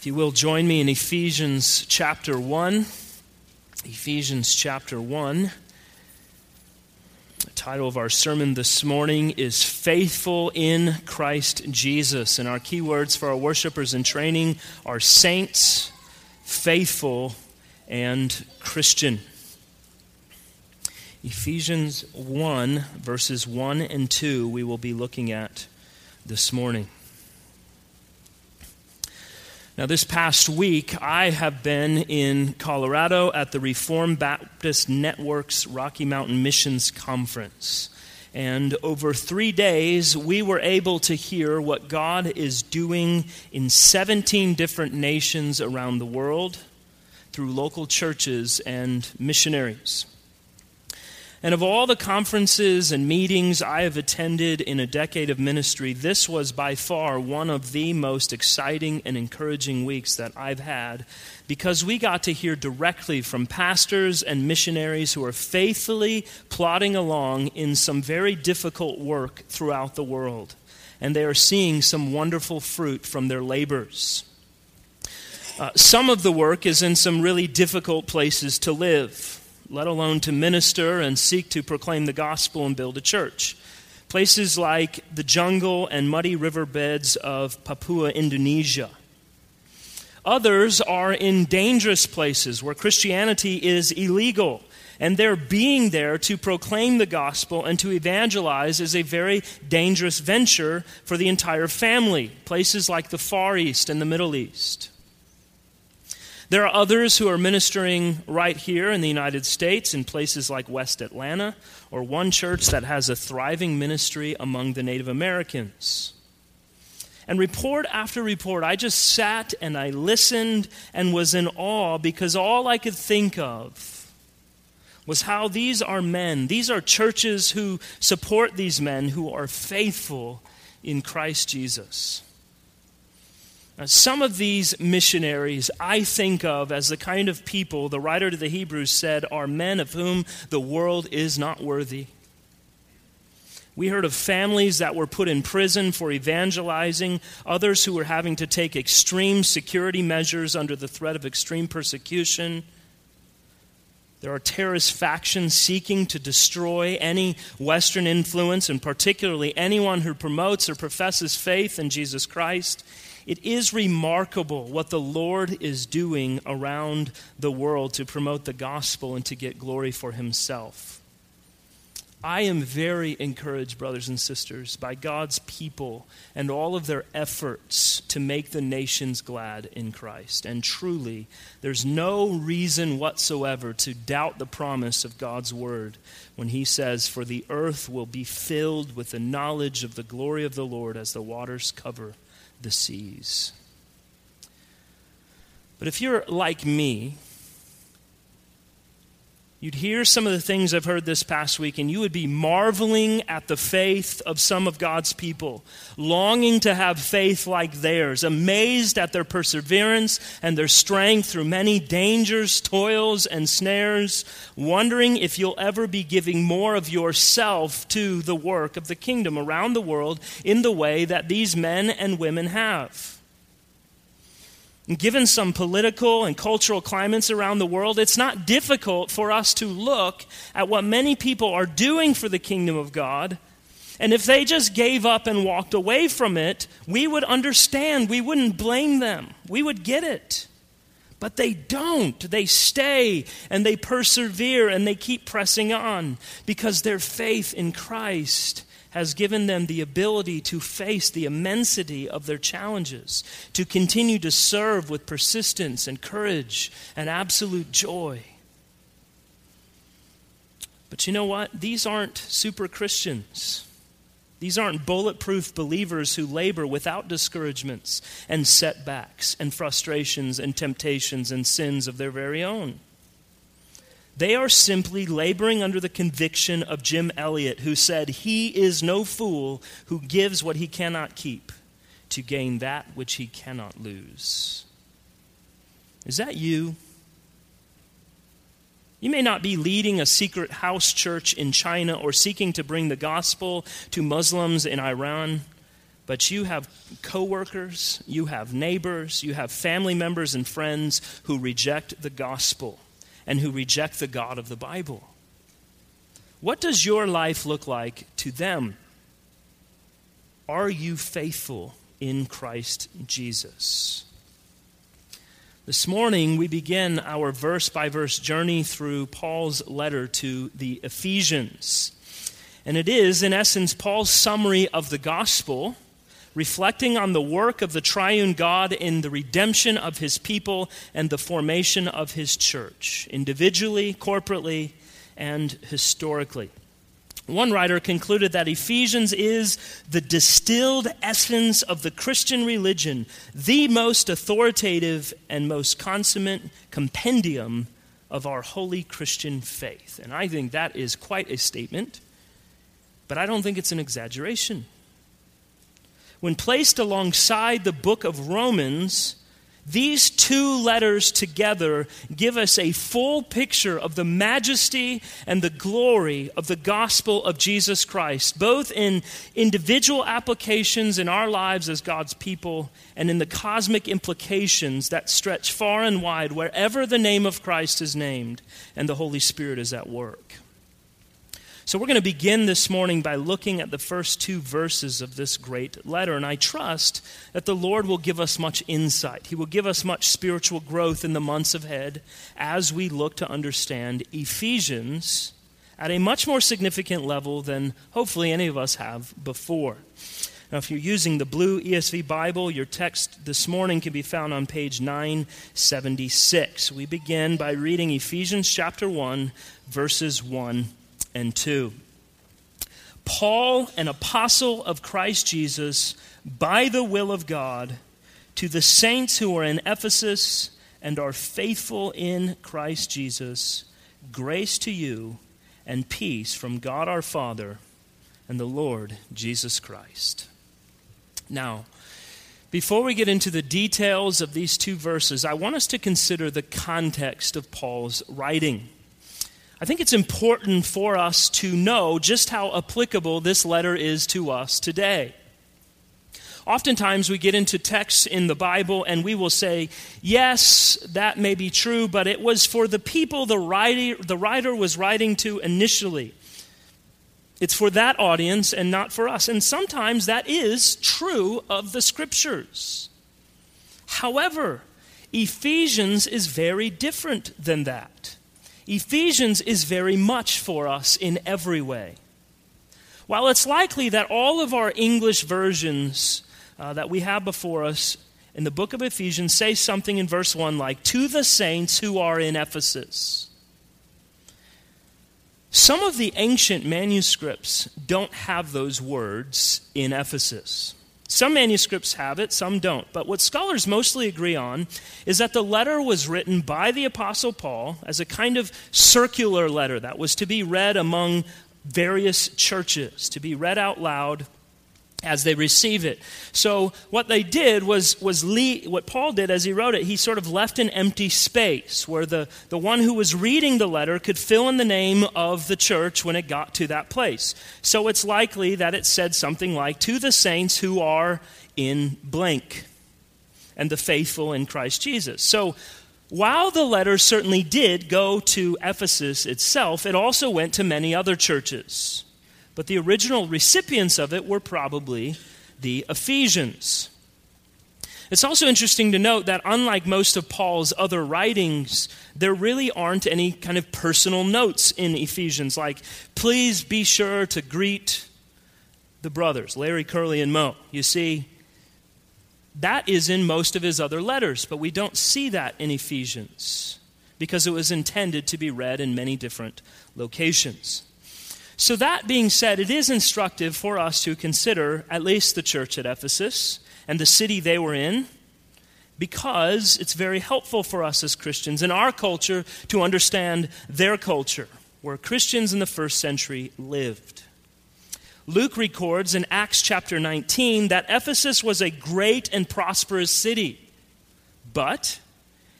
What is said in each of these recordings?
If you will join me in Ephesians chapter 1. Ephesians chapter 1. The title of our sermon this morning is Faithful in Christ Jesus. And our key words for our worshipers in training are saints, faithful, and Christian. Ephesians 1, verses 1 and 2, we will be looking at this morning. Now, this past week, I have been in Colorado at the Reformed Baptist Network's Rocky Mountain Missions Conference. And over three days, we were able to hear what God is doing in 17 different nations around the world through local churches and missionaries. And of all the conferences and meetings I have attended in a decade of ministry, this was by far one of the most exciting and encouraging weeks that I've had because we got to hear directly from pastors and missionaries who are faithfully plodding along in some very difficult work throughout the world. And they are seeing some wonderful fruit from their labors. Uh, some of the work is in some really difficult places to live let alone to minister and seek to proclaim the gospel and build a church. Places like the jungle and muddy riverbeds of Papua, Indonesia. Others are in dangerous places where Christianity is illegal, and their being there to proclaim the gospel and to evangelize is a very dangerous venture for the entire family. Places like the Far East and the Middle East. There are others who are ministering right here in the United States in places like West Atlanta, or one church that has a thriving ministry among the Native Americans. And report after report, I just sat and I listened and was in awe because all I could think of was how these are men, these are churches who support these men who are faithful in Christ Jesus. Uh, some of these missionaries I think of as the kind of people the writer to the Hebrews said are men of whom the world is not worthy. We heard of families that were put in prison for evangelizing, others who were having to take extreme security measures under the threat of extreme persecution. There are terrorist factions seeking to destroy any Western influence, and particularly anyone who promotes or professes faith in Jesus Christ. It is remarkable what the Lord is doing around the world to promote the gospel and to get glory for himself. I am very encouraged, brothers and sisters, by God's people and all of their efforts to make the nations glad in Christ. And truly, there's no reason whatsoever to doubt the promise of God's word when he says, For the earth will be filled with the knowledge of the glory of the Lord as the waters cover the seas. But if you're like me, you'd hear some of the things I've heard this past week, and you would be marveling at the faith of some of God's people, longing to have faith like theirs, amazed at their perseverance and their strength through many dangers, toils, and snares, wondering if you'll ever be giving more of yourself to the work of the kingdom around the world in the way that these men and women have. Given some political and cultural climates around the world, it's not difficult for us to look at what many people are doing for the kingdom of God. And if they just gave up and walked away from it, we would understand. We wouldn't blame them. We would get it. But they don't. They stay and they persevere and they keep pressing on because their faith in Christ has given them the ability to face the immensity of their challenges, to continue to serve with persistence and courage and absolute joy. But you know what? These aren't super Christians. These aren't bulletproof believers who labor without discouragements and setbacks and frustrations and temptations and sins of their very own. They are simply laboring under the conviction of Jim Elliot, who said, He is no fool who gives what he cannot keep to gain that which he cannot lose. Is that you? You may not be leading a secret house church in China or seeking to bring the gospel to Muslims in Iran, but you have coworkers, you have neighbors, you have family members and friends who reject the gospel and who reject the God of the Bible. What does your life look like to them? Are you faithful in Christ Jesus? This morning, we begin our verse by verse journey through Paul's letter to the Ephesians. And it is, in essence, Paul's summary of the gospel, reflecting on the work of the triune God in the redemption of his people and the formation of his church, individually, corporately, and historically. One writer concluded that Ephesians is the distilled essence of the Christian religion, the most authoritative and most consummate compendium of our holy Christian faith. And I think that is quite a statement, but I don't think it's an exaggeration. When placed alongside the book of Romans, these two letters together give us a full picture of the majesty and the glory of the gospel of Jesus Christ, both in individual applications in our lives as God's people and in the cosmic implications that stretch far and wide wherever the name of Christ is named and the Holy Spirit is at work. So, we're going to begin this morning by looking at the first two verses of this great letter. And I trust that the Lord will give us much insight. He will give us much spiritual growth in the months ahead as we look to understand Ephesians at a much more significant level than hopefully any of us have before. Now, if you're using the blue ESV Bible, your text this morning can be found on page 976. We begin by reading Ephesians chapter 1, verses 1 and 2. Paul, an apostle of Christ Jesus, by the will of God, to the saints who are in Ephesus and are faithful in Christ Jesus, grace to you and peace from God our Father and the Lord Jesus Christ. Now, before we get into the details of these two verses, I want us to consider the context of Paul's writing. I think it's important for us to know just how applicable this letter is to us today. Oftentimes, we get into texts in the Bible and we will say, yes, that may be true, but it was for the people the writer, the writer was writing to initially. It's for that audience and not for us. And sometimes that is true of the scriptures. However, Ephesians is very different than that. Ephesians is very much for us in every way. While it's likely that all of our English versions uh, that we have before us in the book of Ephesians say something in verse 1 like, To the saints who are in Ephesus. Some of the ancient manuscripts don't have those words in Ephesus. Some manuscripts have it, some don't. But what scholars mostly agree on is that the letter was written by the Apostle Paul as a kind of circular letter that was to be read among various churches, to be read out loud as they receive it. So what they did was was what Paul did as he wrote it, he sort of left an empty space where the, the one who was reading the letter could fill in the name of the church when it got to that place. So it's likely that it said something like to the saints who are in blank and the faithful in Christ Jesus. So while the letter certainly did go to Ephesus itself, it also went to many other churches but the original recipients of it were probably the Ephesians. It's also interesting to note that, unlike most of Paul's other writings, there really aren't any kind of personal notes in Ephesians, like, please be sure to greet the brothers, Larry, Curly, and Moe. You see, that is in most of his other letters, but we don't see that in Ephesians because it was intended to be read in many different locations. So, that being said, it is instructive for us to consider at least the church at Ephesus and the city they were in, because it's very helpful for us as Christians in our culture to understand their culture, where Christians in the first century lived. Luke records in Acts chapter 19 that Ephesus was a great and prosperous city, but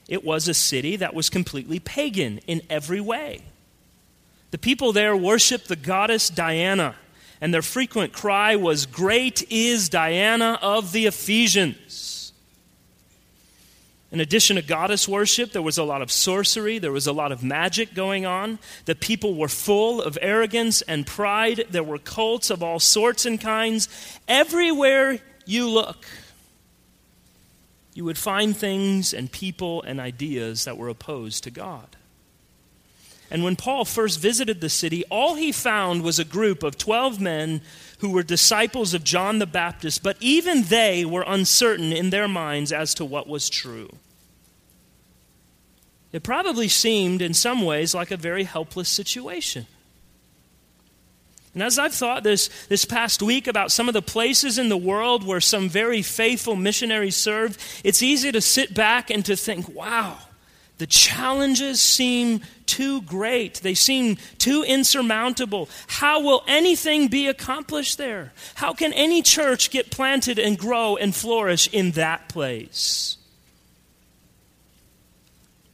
it was a city that was completely pagan in every way. The people there worshiped the goddess Diana, And their frequent cry was, Great is Diana of the Ephesians. In addition to goddess worship, there was a lot of sorcery, there was a lot of magic going on. The people were full of arrogance and pride. There were cults of all sorts and kinds. Everywhere you look, you would find things and people and ideas that were opposed to God. And when Paul first visited the city, all he found was a group of 12 men who were disciples of John the Baptist, but even they were uncertain in their minds as to what was true. It probably seemed, in some ways, like a very helpless situation. And as I've thought this, this past week about some of the places in the world where some very faithful missionaries served, it's easy to sit back and to think, wow, the challenges seem too great. They seem too insurmountable. How will anything be accomplished there? How can any church get planted and grow and flourish in that place?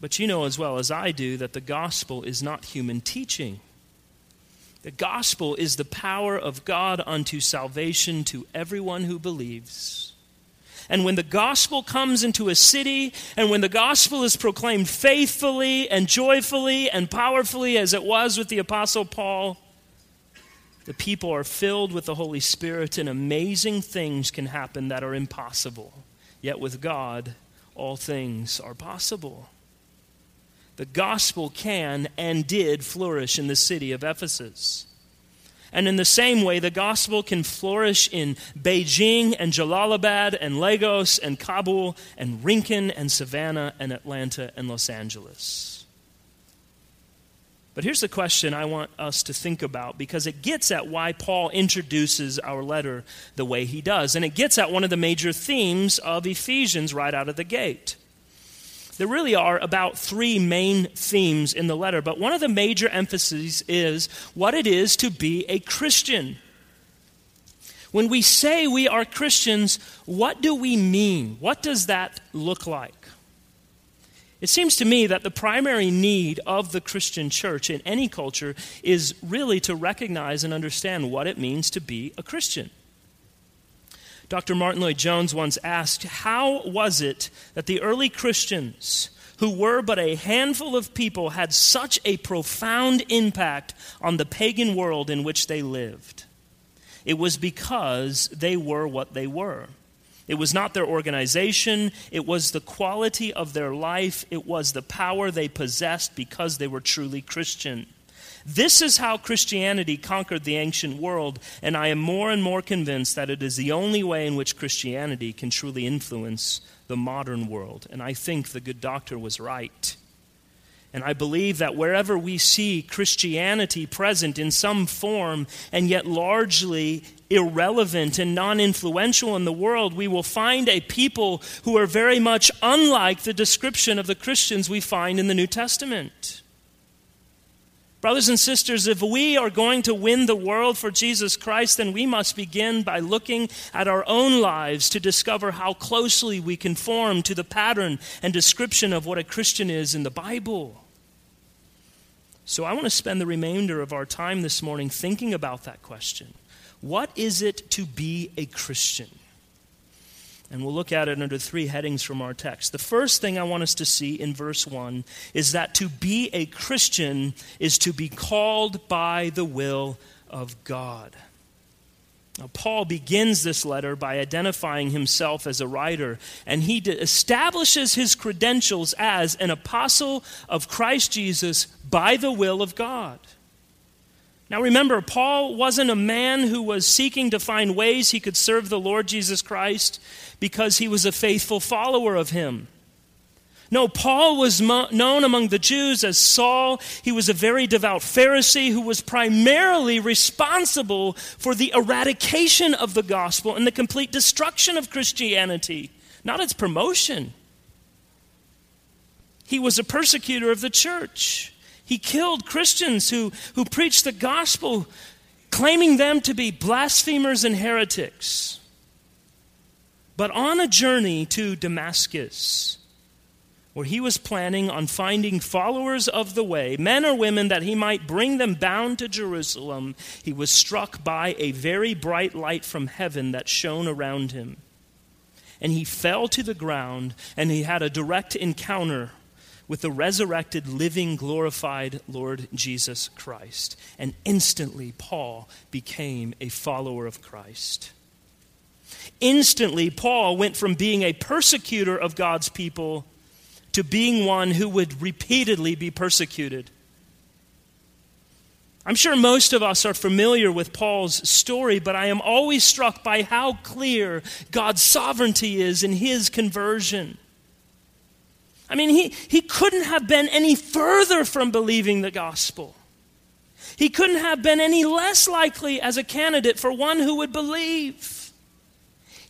But you know as well as I do that the gospel is not human teaching. The gospel is the power of God unto salvation to everyone who believes. And when the gospel comes into a city, and when the gospel is proclaimed faithfully and joyfully and powerfully, as it was with the Apostle Paul, the people are filled with the Holy Spirit, and amazing things can happen that are impossible. Yet with God, all things are possible the gospel can and did flourish in the city of Ephesus. And in the same way, the gospel can flourish in Beijing and Jalalabad and Lagos and Kabul and Rincon and Savannah and Atlanta and Los Angeles. But here's the question I want us to think about because it gets at why Paul introduces our letter the way he does. And it gets at one of the major themes of Ephesians right out of the gate. There really are about three main themes in the letter, but one of the major emphases is what it is to be a Christian. When we say we are Christians, what do we mean? What does that look like? It seems to me that the primary need of the Christian church in any culture is really to recognize and understand what it means to be a Christian. Dr. Martyn Lloyd-Jones once asked, How was it that the early Christians, who were but a handful of people, had such a profound impact on the pagan world in which they lived? It was because they were what they were. It was not their organization, it was the quality of their life, it was the power they possessed because they were truly Christian. This is how Christianity conquered the ancient world, and I am more and more convinced that it is the only way in which Christianity can truly influence the modern world. And I think the good doctor was right. And I believe that wherever we see Christianity present in some form and yet largely irrelevant and non influential in the world, we will find a people who are very much unlike the description of the Christians we find in the New Testament. Brothers and sisters, if we are going to win the world for Jesus Christ, then we must begin by looking at our own lives to discover how closely we conform to the pattern and description of what a Christian is in the Bible. So I want to spend the remainder of our time this morning thinking about that question. What is it to be a Christian? And we'll look at it under three headings from our text. The first thing I want us to see in verse 1 is that to be a Christian is to be called by the will of God. Now, Paul begins this letter by identifying himself as a writer, and he establishes his credentials as an apostle of Christ Jesus by the will of God. Now remember, Paul wasn't a man who was seeking to find ways he could serve the Lord Jesus Christ because he was a faithful follower of him. No, Paul was mo- known among the Jews as Saul. He was a very devout Pharisee who was primarily responsible for the eradication of the gospel and the complete destruction of Christianity, not its promotion. He was a persecutor of the church. He killed Christians who, who preached the gospel, claiming them to be blasphemers and heretics. But on a journey to Damascus, where he was planning on finding followers of the way, men or women, that he might bring them bound to Jerusalem, he was struck by a very bright light from heaven that shone around him. And he fell to the ground, and he had a direct encounter with the resurrected, living, glorified Lord Jesus Christ. And instantly, Paul became a follower of Christ. Instantly, Paul went from being a persecutor of God's people to being one who would repeatedly be persecuted. I'm sure most of us are familiar with Paul's story, but I am always struck by how clear God's sovereignty is in his conversion. I mean, he, he couldn't have been any further from believing the gospel. He couldn't have been any less likely as a candidate for one who would believe.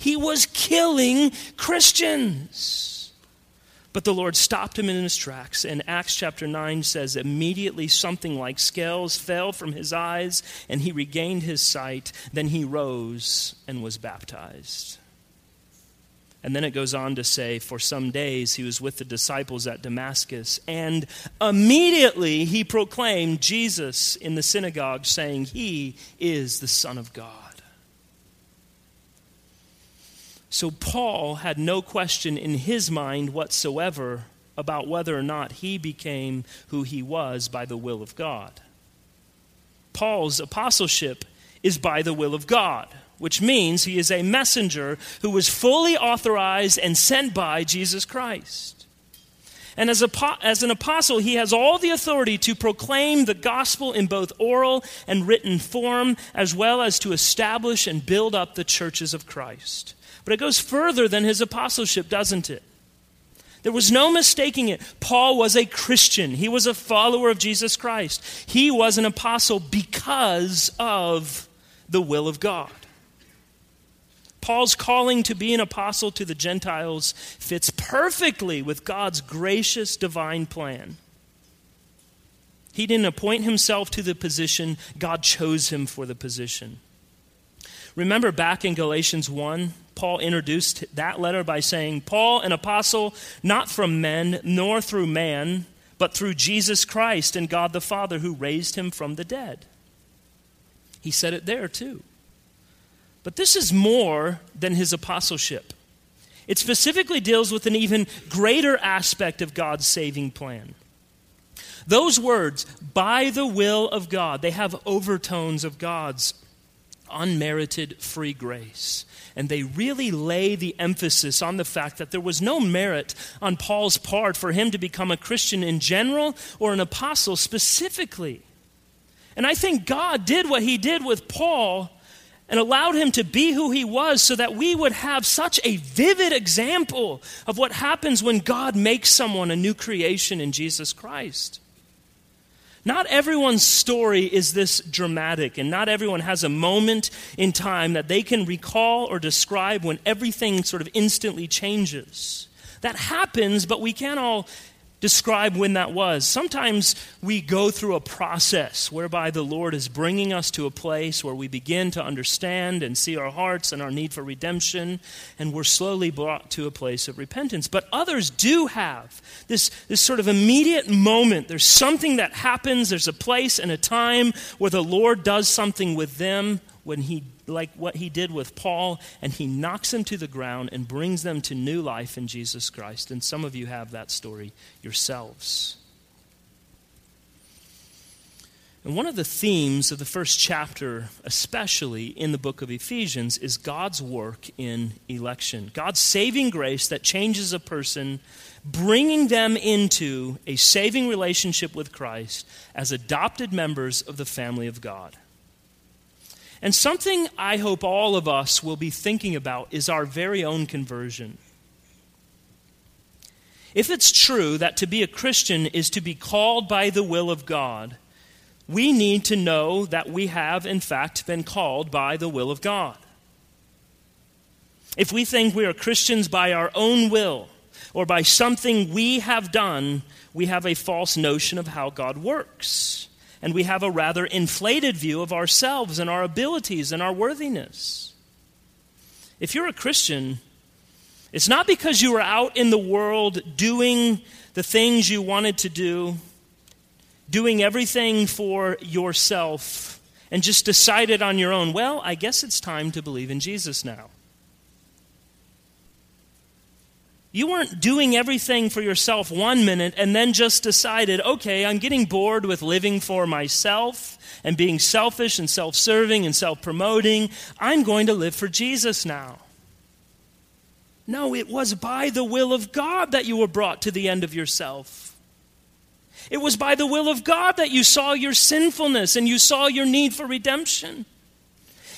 He was killing Christians. But the Lord stopped him in his tracks, and Acts chapter 9 says, Immediately something like scales fell from his eyes, and he regained his sight. Then he rose and was baptized. And then it goes on to say, For some days he was with the disciples at Damascus, and immediately he proclaimed Jesus in the synagogue, saying, He is the Son of God. So Paul had no question in his mind whatsoever about whether or not he became who he was by the will of God. Paul's apostleship is by the will of God, which means he is a messenger who was fully authorized and sent by Jesus Christ. And as, a, as an apostle, he has all the authority to proclaim the gospel in both oral and written form, as well as to establish and build up the churches of Christ. But it goes further than his apostleship, doesn't it? There was no mistaking it. Paul was a Christian. He was a follower of Jesus Christ. He was an apostle because of the will of God. Paul's calling to be an apostle to the Gentiles fits perfectly with God's gracious divine plan. He didn't appoint himself to the position, God chose him for the position. Remember back in Galatians 1, Paul introduced that letter by saying, Paul, an apostle, not from men, nor through man, but through Jesus Christ and God the Father who raised him from the dead. He said it there too. But this is more than his apostleship. It specifically deals with an even greater aspect of God's saving plan. Those words, by the will of God, they have overtones of God's unmerited free grace. And they really lay the emphasis on the fact that there was no merit on Paul's part for him to become a Christian in general or an apostle specifically. And I think God did what he did with Paul and allowed him to be who he was so that we would have such a vivid example of what happens when God makes someone a new creation in Jesus Christ. Not everyone's story is this dramatic, and not everyone has a moment in time that they can recall or describe when everything sort of instantly changes. That happens, but we can't all describe when that was. Sometimes we go through a process whereby the Lord is bringing us to a place where we begin to understand and see our hearts and our need for redemption, and we're slowly brought to a place of repentance. But others do have this, this sort of immediate moment. There's something that happens, there's a place and a time where the Lord does something with them when he like what he did with Paul and he knocks them to the ground and brings them to new life in Jesus Christ. And some of you have that story yourselves. And one of the themes of the first chapter, especially in the book of Ephesians, is God's work in election. God's saving grace that changes a person, bringing them into a saving relationship with Christ as adopted members of the family of God. And something I hope all of us will be thinking about is our very own conversion. If it's true that to be a Christian is to be called by the will of God, we need to know that we have, in fact, been called by the will of God. If we think we are Christians by our own will or by something we have done, we have a false notion of how God works and we have a rather inflated view of ourselves and our abilities and our worthiness. If you're a Christian, It's not because you were out in the world doing the things you wanted to do, doing everything for yourself, and just decided on your own, well, I guess it's time to believe in Jesus now. You weren't doing everything for yourself one minute and then just decided, okay, I'm getting bored with living for myself and being selfish and self serving and self promoting. I'm going to live for Jesus now. No, it was by the will of God that you were brought to the end of yourself. It was by the will of God that you saw your sinfulness and you saw your need for redemption.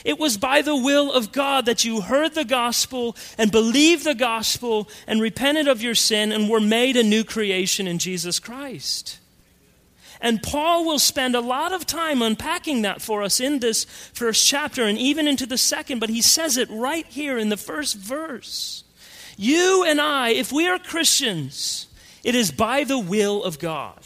It was by the will of God that you heard the gospel and believed the gospel and repented of your sin and were made a new creation in Jesus Christ. And Paul will spend a lot of time unpacking that for us in this first chapter and even into the second, but he says it right here in the first verse. You and I, if we are Christians, it is by the will of God.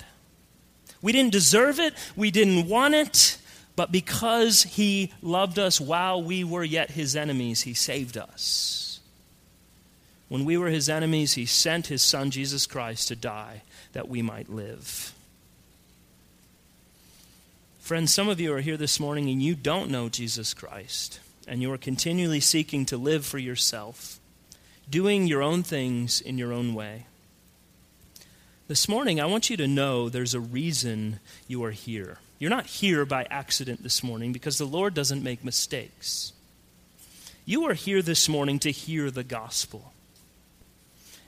We didn't deserve it, we didn't want it, but because he loved us while we were yet his enemies, he saved us. When we were his enemies, he sent his son Jesus Christ to die that we might live. Friends, some of you are here this morning and you don't know Jesus Christ, and you are continually seeking to live for yourself, doing your own things in your own way. This morning, I want you to know there's a reason you are here. You're not here by accident this morning because the Lord doesn't make mistakes. You are here this morning to hear the gospel.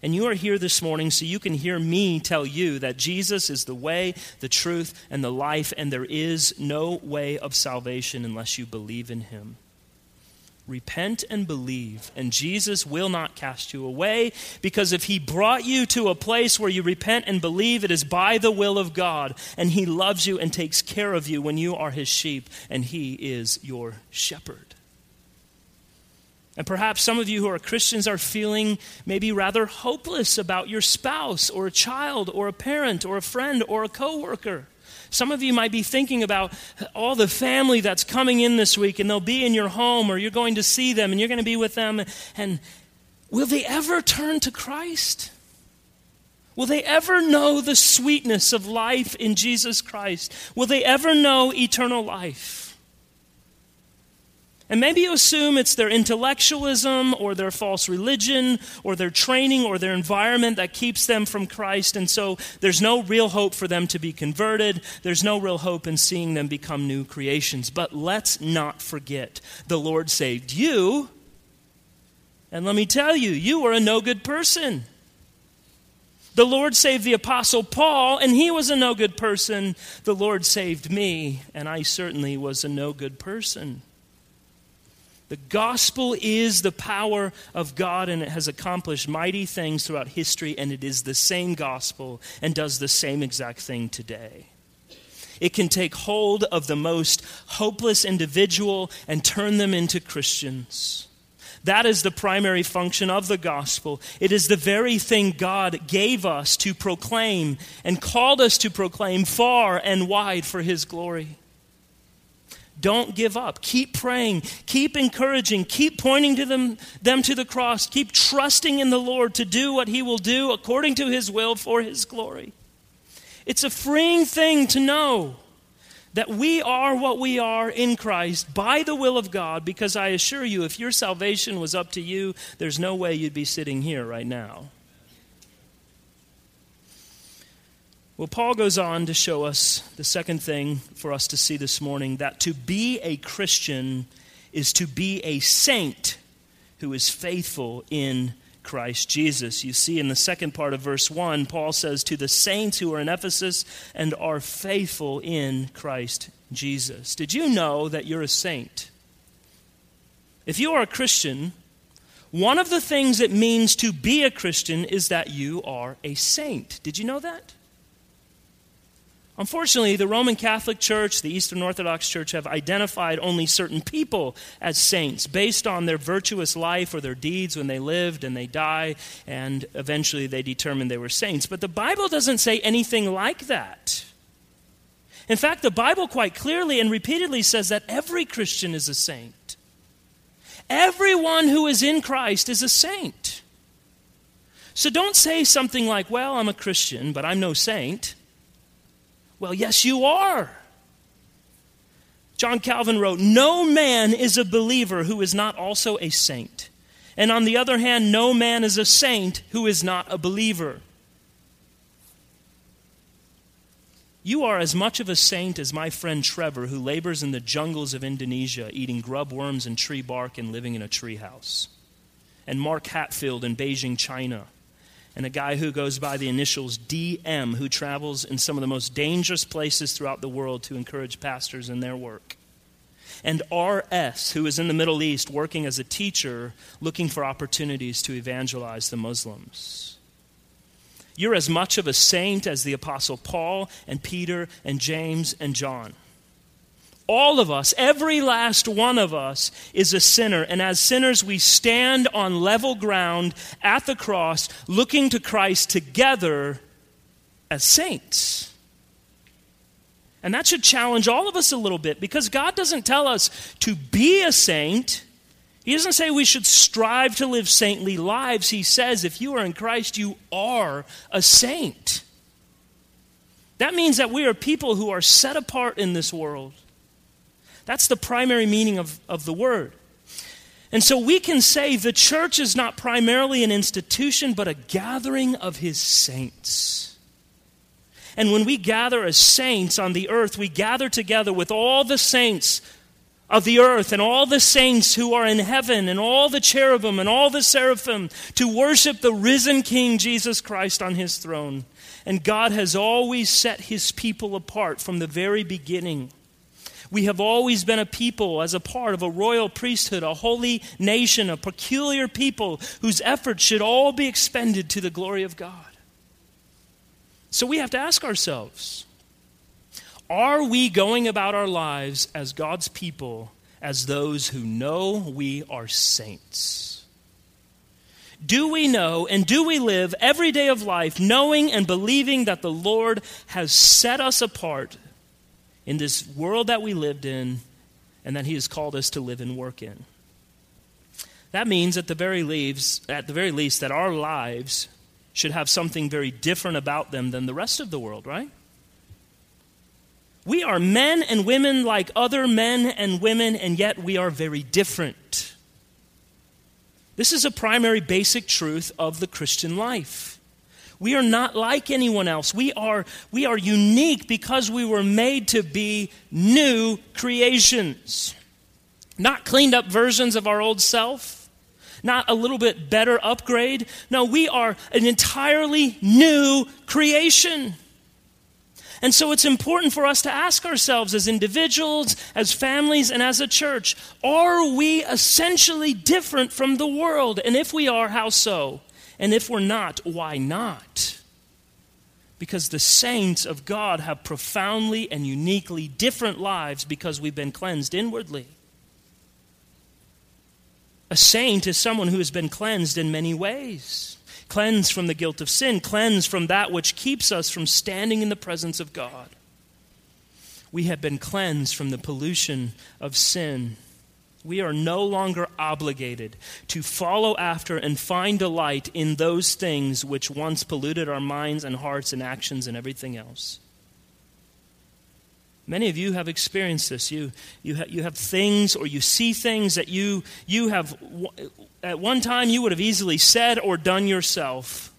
And you are here this morning so you can hear me tell you that Jesus is the way, the truth, and the life, and there is no way of salvation unless you believe in him. Repent and believe, and Jesus will not cast you away because if He brought you to a place where you repent and believe, it is by the will of God, and He loves you and takes care of you when you are His sheep, and He is your shepherd. And perhaps some of you who are Christians are feeling maybe rather hopeless about your spouse or a child or a parent or a friend or a coworker. Some of you might be thinking about all the family that's coming in this week, and they'll be in your home, or you're going to see them, and you're going to be with them. And will they ever turn to Christ? Will they ever know the sweetness of life in Jesus Christ? Will they ever know eternal life? And maybe you assume it's their intellectualism or their false religion or their training or their environment that keeps them from Christ. And so there's no real hope for them to be converted. There's no real hope in seeing them become new creations. But let's not forget the Lord saved you. And let me tell you, you were a no good person. The Lord saved the Apostle Paul, and he was a no good person. The Lord saved me, and I certainly was a no good person. The gospel is the power of God, and it has accomplished mighty things throughout history, and it is the same gospel and does the same exact thing today. It can take hold of the most hopeless individual and turn them into Christians. That is the primary function of the gospel. It is the very thing God gave us to proclaim and called us to proclaim far and wide for His glory. Don't give up. Keep praying. Keep encouraging. Keep pointing to them, them to the cross. Keep trusting in the Lord to do what He will do according to His will for His glory. It's a freeing thing to know that we are what we are in Christ by the will of God, because I assure you, if your salvation was up to you, there's no way you'd be sitting here right now. Well, Paul goes on to show us the second thing for us to see this morning that to be a Christian is to be a saint who is faithful in Christ Jesus. You see in the second part of verse 1, Paul says, To the saints who are in Ephesus and are faithful in Christ Jesus. Did you know that you're a saint? If you are a Christian, one of the things it means to be a Christian is that you are a saint. Did you know that? Unfortunately, the Roman Catholic Church, the Eastern Orthodox Church have identified only certain people as saints based on their virtuous life or their deeds when they lived and they die, and eventually they determined they were saints. But the Bible doesn't say anything like that. In fact, the Bible quite clearly and repeatedly says that every Christian is a saint. Everyone who is in Christ is a saint. So don't say something like, Well, I'm a Christian, but I'm no saint. Well, yes, you are. John Calvin wrote, No man is a believer who is not also a saint. And on the other hand, no man is a saint who is not a believer. You are as much of a saint as my friend Trevor, who labors in the jungles of Indonesia, eating grub worms and tree bark and living in a treehouse. And Mark Hatfield in Beijing, China. And a guy who goes by the initials DM, who travels in some of the most dangerous places throughout the world to encourage pastors in their work. And RS, who is in the Middle East working as a teacher, looking for opportunities to evangelize the Muslims. You're as much of a saint as the Apostle Paul and Peter and James and John. All of us, every last one of us, is a sinner. And as sinners, we stand on level ground at the cross, looking to Christ together as saints. And that should challenge all of us a little bit because God doesn't tell us to be a saint. He doesn't say we should strive to live saintly lives. He says if you are in Christ, you are a saint. That means that we are people who are set apart in this world. That's the primary meaning of, of the word. And so we can say the church is not primarily an institution, but a gathering of his saints. And when we gather as saints on the earth, we gather together with all the saints of the earth and all the saints who are in heaven and all the cherubim and all the seraphim to worship the risen King Jesus Christ on his throne. And God has always set his people apart from the very beginning. We have always been a people as a part of a royal priesthood, a holy nation, a peculiar people whose efforts should all be expended to the glory of God. So we have to ask ourselves are we going about our lives as God's people as those who know we are saints? Do we know and do we live every day of life knowing and believing that the Lord has set us apart in this world that we lived in and that He has called us to live and work in? That means, at the very least, at the very least, that our lives should have something very different about them than the rest of the world, right? We are men and women like other men and women, and yet we are very different. This is a primary basic truth of the Christian life. We are not like anyone else. We are, we are unique because we were made to be new creations. Not cleaned up versions of our old self, not a little bit better upgrade. No, we are an entirely new creation. And so it's important for us to ask ourselves as individuals, as families, and as a church are we essentially different from the world? And if we are, how so? And if we're not, why not? Because the saints of God have profoundly and uniquely different lives because we've been cleansed inwardly. A saint is someone who has been cleansed in many ways cleansed from the guilt of sin, cleansed from that which keeps us from standing in the presence of God. We have been cleansed from the pollution of sin. We are no longer obligated to follow after and find delight in those things which once polluted our minds and hearts and actions and everything else. Many of you have experienced this. You, you, ha- you have things or you see things that you, you have, at one time, you would have easily said or done yourself.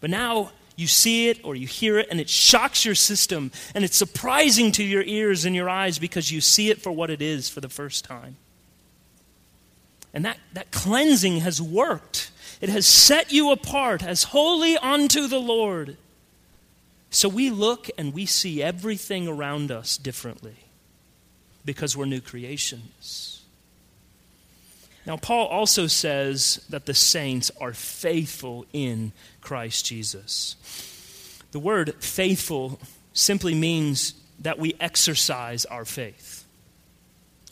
But now you see it or you hear it and it shocks your system and it's surprising to your ears and your eyes because you see it for what it is for the first time. And that, that cleansing has worked. It has set you apart as holy unto the Lord. So we look and we see everything around us differently because we're new creations. Now, Paul also says that the saints are faithful in Christ Jesus. The word faithful simply means that we exercise our faith.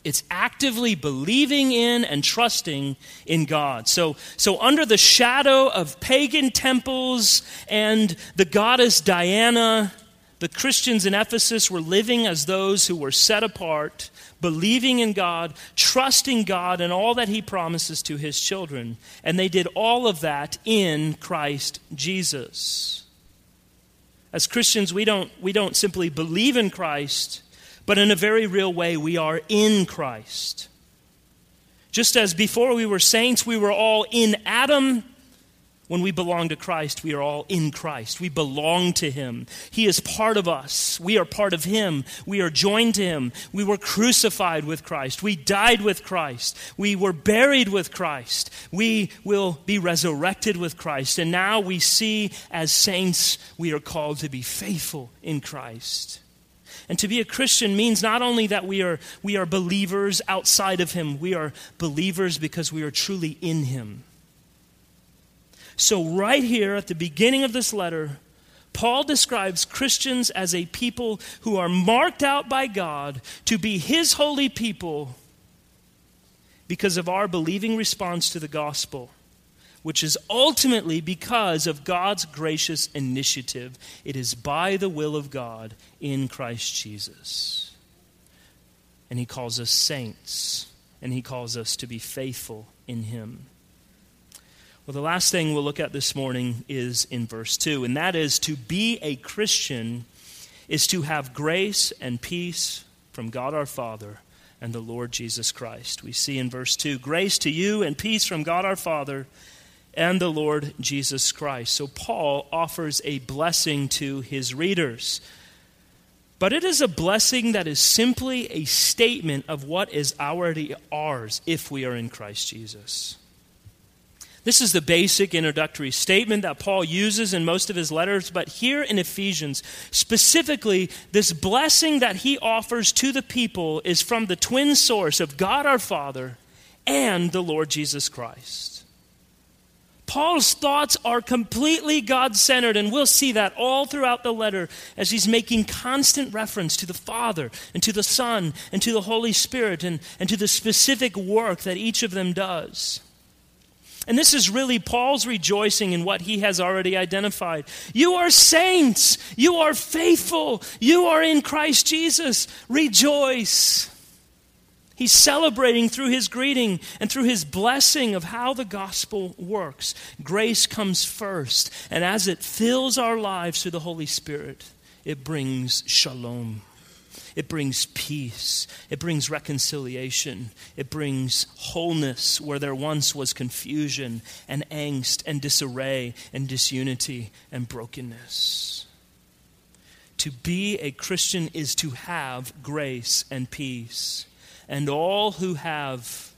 It's actively believing in and trusting in God. So, so under the shadow of pagan temples and the goddess Diana, the Christians in Ephesus were living as those who were set apart, believing in God, trusting God and all that He promises to His children. And they did all of that in Christ Jesus. As Christians, we don't, we don't simply believe in Christ, but in a very real way, we are in Christ. Just as before we were saints, we were all in Adam when we belong to Christ, we are all in Christ. We belong to Him. He is part of us. We are part of Him. We are joined to Him. We were crucified with Christ. We died with Christ. We were buried with Christ. We will be resurrected with Christ. And now we see as saints, we are called to be faithful in Christ. And to be a Christian means not only that we are, we are believers outside of Him, we are believers because we are truly in Him. So, right here at the beginning of this letter, Paul describes Christians as a people who are marked out by God to be his holy people because of our believing response to the gospel, which is ultimately because of God's gracious initiative. It is by the will of God in Christ Jesus. And he calls us saints, and he calls us to be faithful in him. Well, the last thing we'll look at this morning is in verse 2, and that is to be a Christian is to have grace and peace from God our Father and the Lord Jesus Christ. We see in verse 2 grace to you and peace from God our Father and the Lord Jesus Christ. So Paul offers a blessing to his readers. But it is a blessing that is simply a statement of what is already ours if we are in Christ Jesus. This is the basic introductory statement that Paul uses in most of his letters, but here in Ephesians, specifically, this blessing that he offers to the people is from the twin source of God our Father and the Lord Jesus Christ. Paul's thoughts are completely God centered, and we'll see that all throughout the letter as he's making constant reference to the Father and to the Son and to the Holy Spirit and, and to the specific work that each of them does. And this is really Paul's rejoicing in what he has already identified. You are saints. You are faithful. You are in Christ Jesus. Rejoice. He's celebrating through his greeting and through his blessing of how the gospel works. Grace comes first, and as it fills our lives through the Holy Spirit, it brings shalom. It brings peace. It brings reconciliation. It brings wholeness where there once was confusion and angst and disarray and disunity and brokenness. To be a Christian is to have grace and peace. And all who have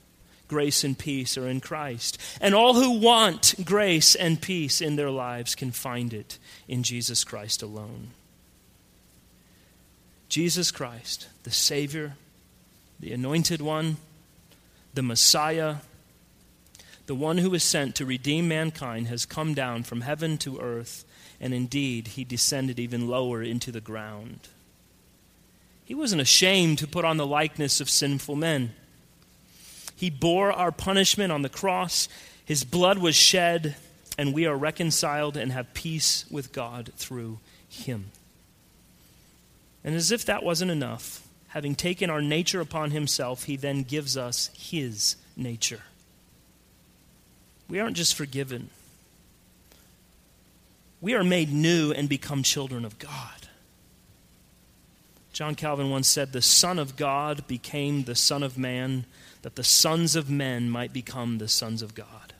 grace and peace are in Christ. And all who want grace and peace in their lives can find it in Jesus Christ alone. Jesus Christ, the Savior, the Anointed One, the Messiah, the one who was sent to redeem mankind, has come down from heaven to earth, and indeed, he descended even lower into the ground. He wasn't ashamed to put on the likeness of sinful men. He bore our punishment on the cross, his blood was shed, and we are reconciled and have peace with God through him. And as if that wasn't enough, having taken our nature upon himself, he then gives us his nature. We aren't just forgiven, we are made new and become children of God. John Calvin once said, The Son of God became the Son of Man, that the sons of men might become the sons of God.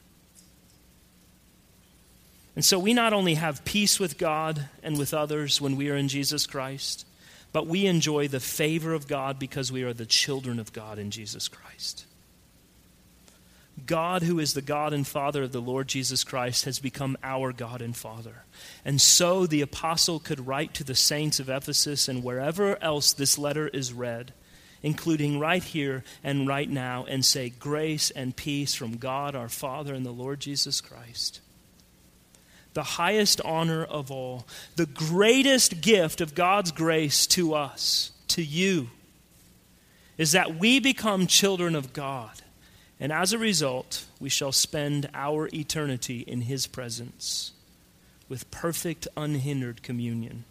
And so we not only have peace with God and with others when we are in Jesus Christ, but we enjoy the favor of God because we are the children of God in Jesus Christ. God, who is the God and Father of the Lord Jesus Christ, has become our God and Father. And so the apostle could write to the saints of Ephesus and wherever else this letter is read, including right here and right now, and say, Grace and peace from God our Father and the Lord Jesus Christ the highest honor of all, the greatest gift of God's grace to us, to you, is that we become children of God. And as a result, we shall spend our eternity in His presence with perfect, unhindered communion.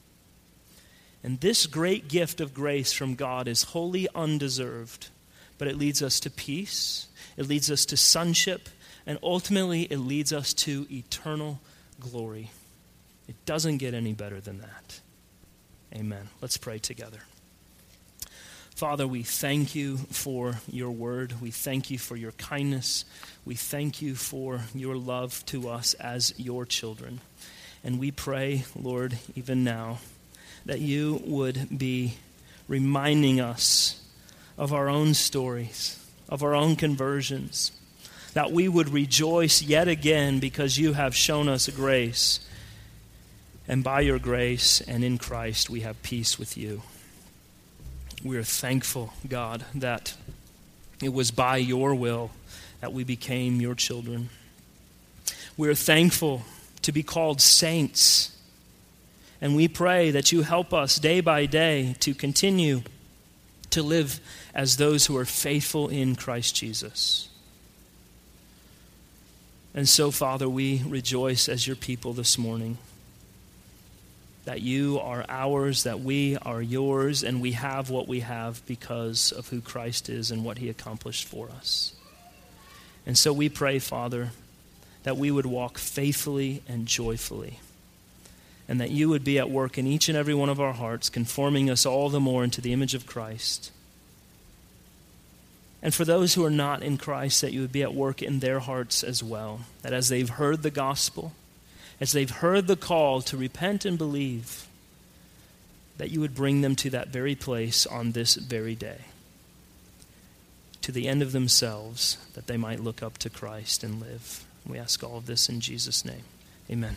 And this great gift of grace from God is wholly undeserved, but it leads us to peace, it leads us to sonship, and ultimately it leads us to eternal glory. It doesn't get any better than that. Amen. Let's pray together. Father, we thank you for your word. We thank you for your kindness. We thank you for your love to us as your children. And we pray, Lord, even now, that you would be reminding us of our own stories, of our own conversions, that we would rejoice yet again because you have shown us grace. And by your grace and in Christ, we have peace with you. We are thankful, God, that it was by your will that we became your children. We are thankful to be called saints. And we pray that you help us day by day to continue to live as those who are faithful in Christ Jesus. And so, Father, we rejoice as your people this morning that you are ours, that we are yours, and we have what we have because of who Christ is and what he accomplished for us. And so we pray, Father, that we would walk faithfully and joyfully, and that you would be at work in each and every one of our hearts, conforming us all the more into the image of Christ. And for those who are not in Christ, that you would be at work in their hearts as well, that as they've heard the gospel, as they've heard the call to repent and believe, that you would bring them to that very place on this very day, to the end of themselves, that they might look up to Christ and live. We ask all of this in Jesus' name. Amen.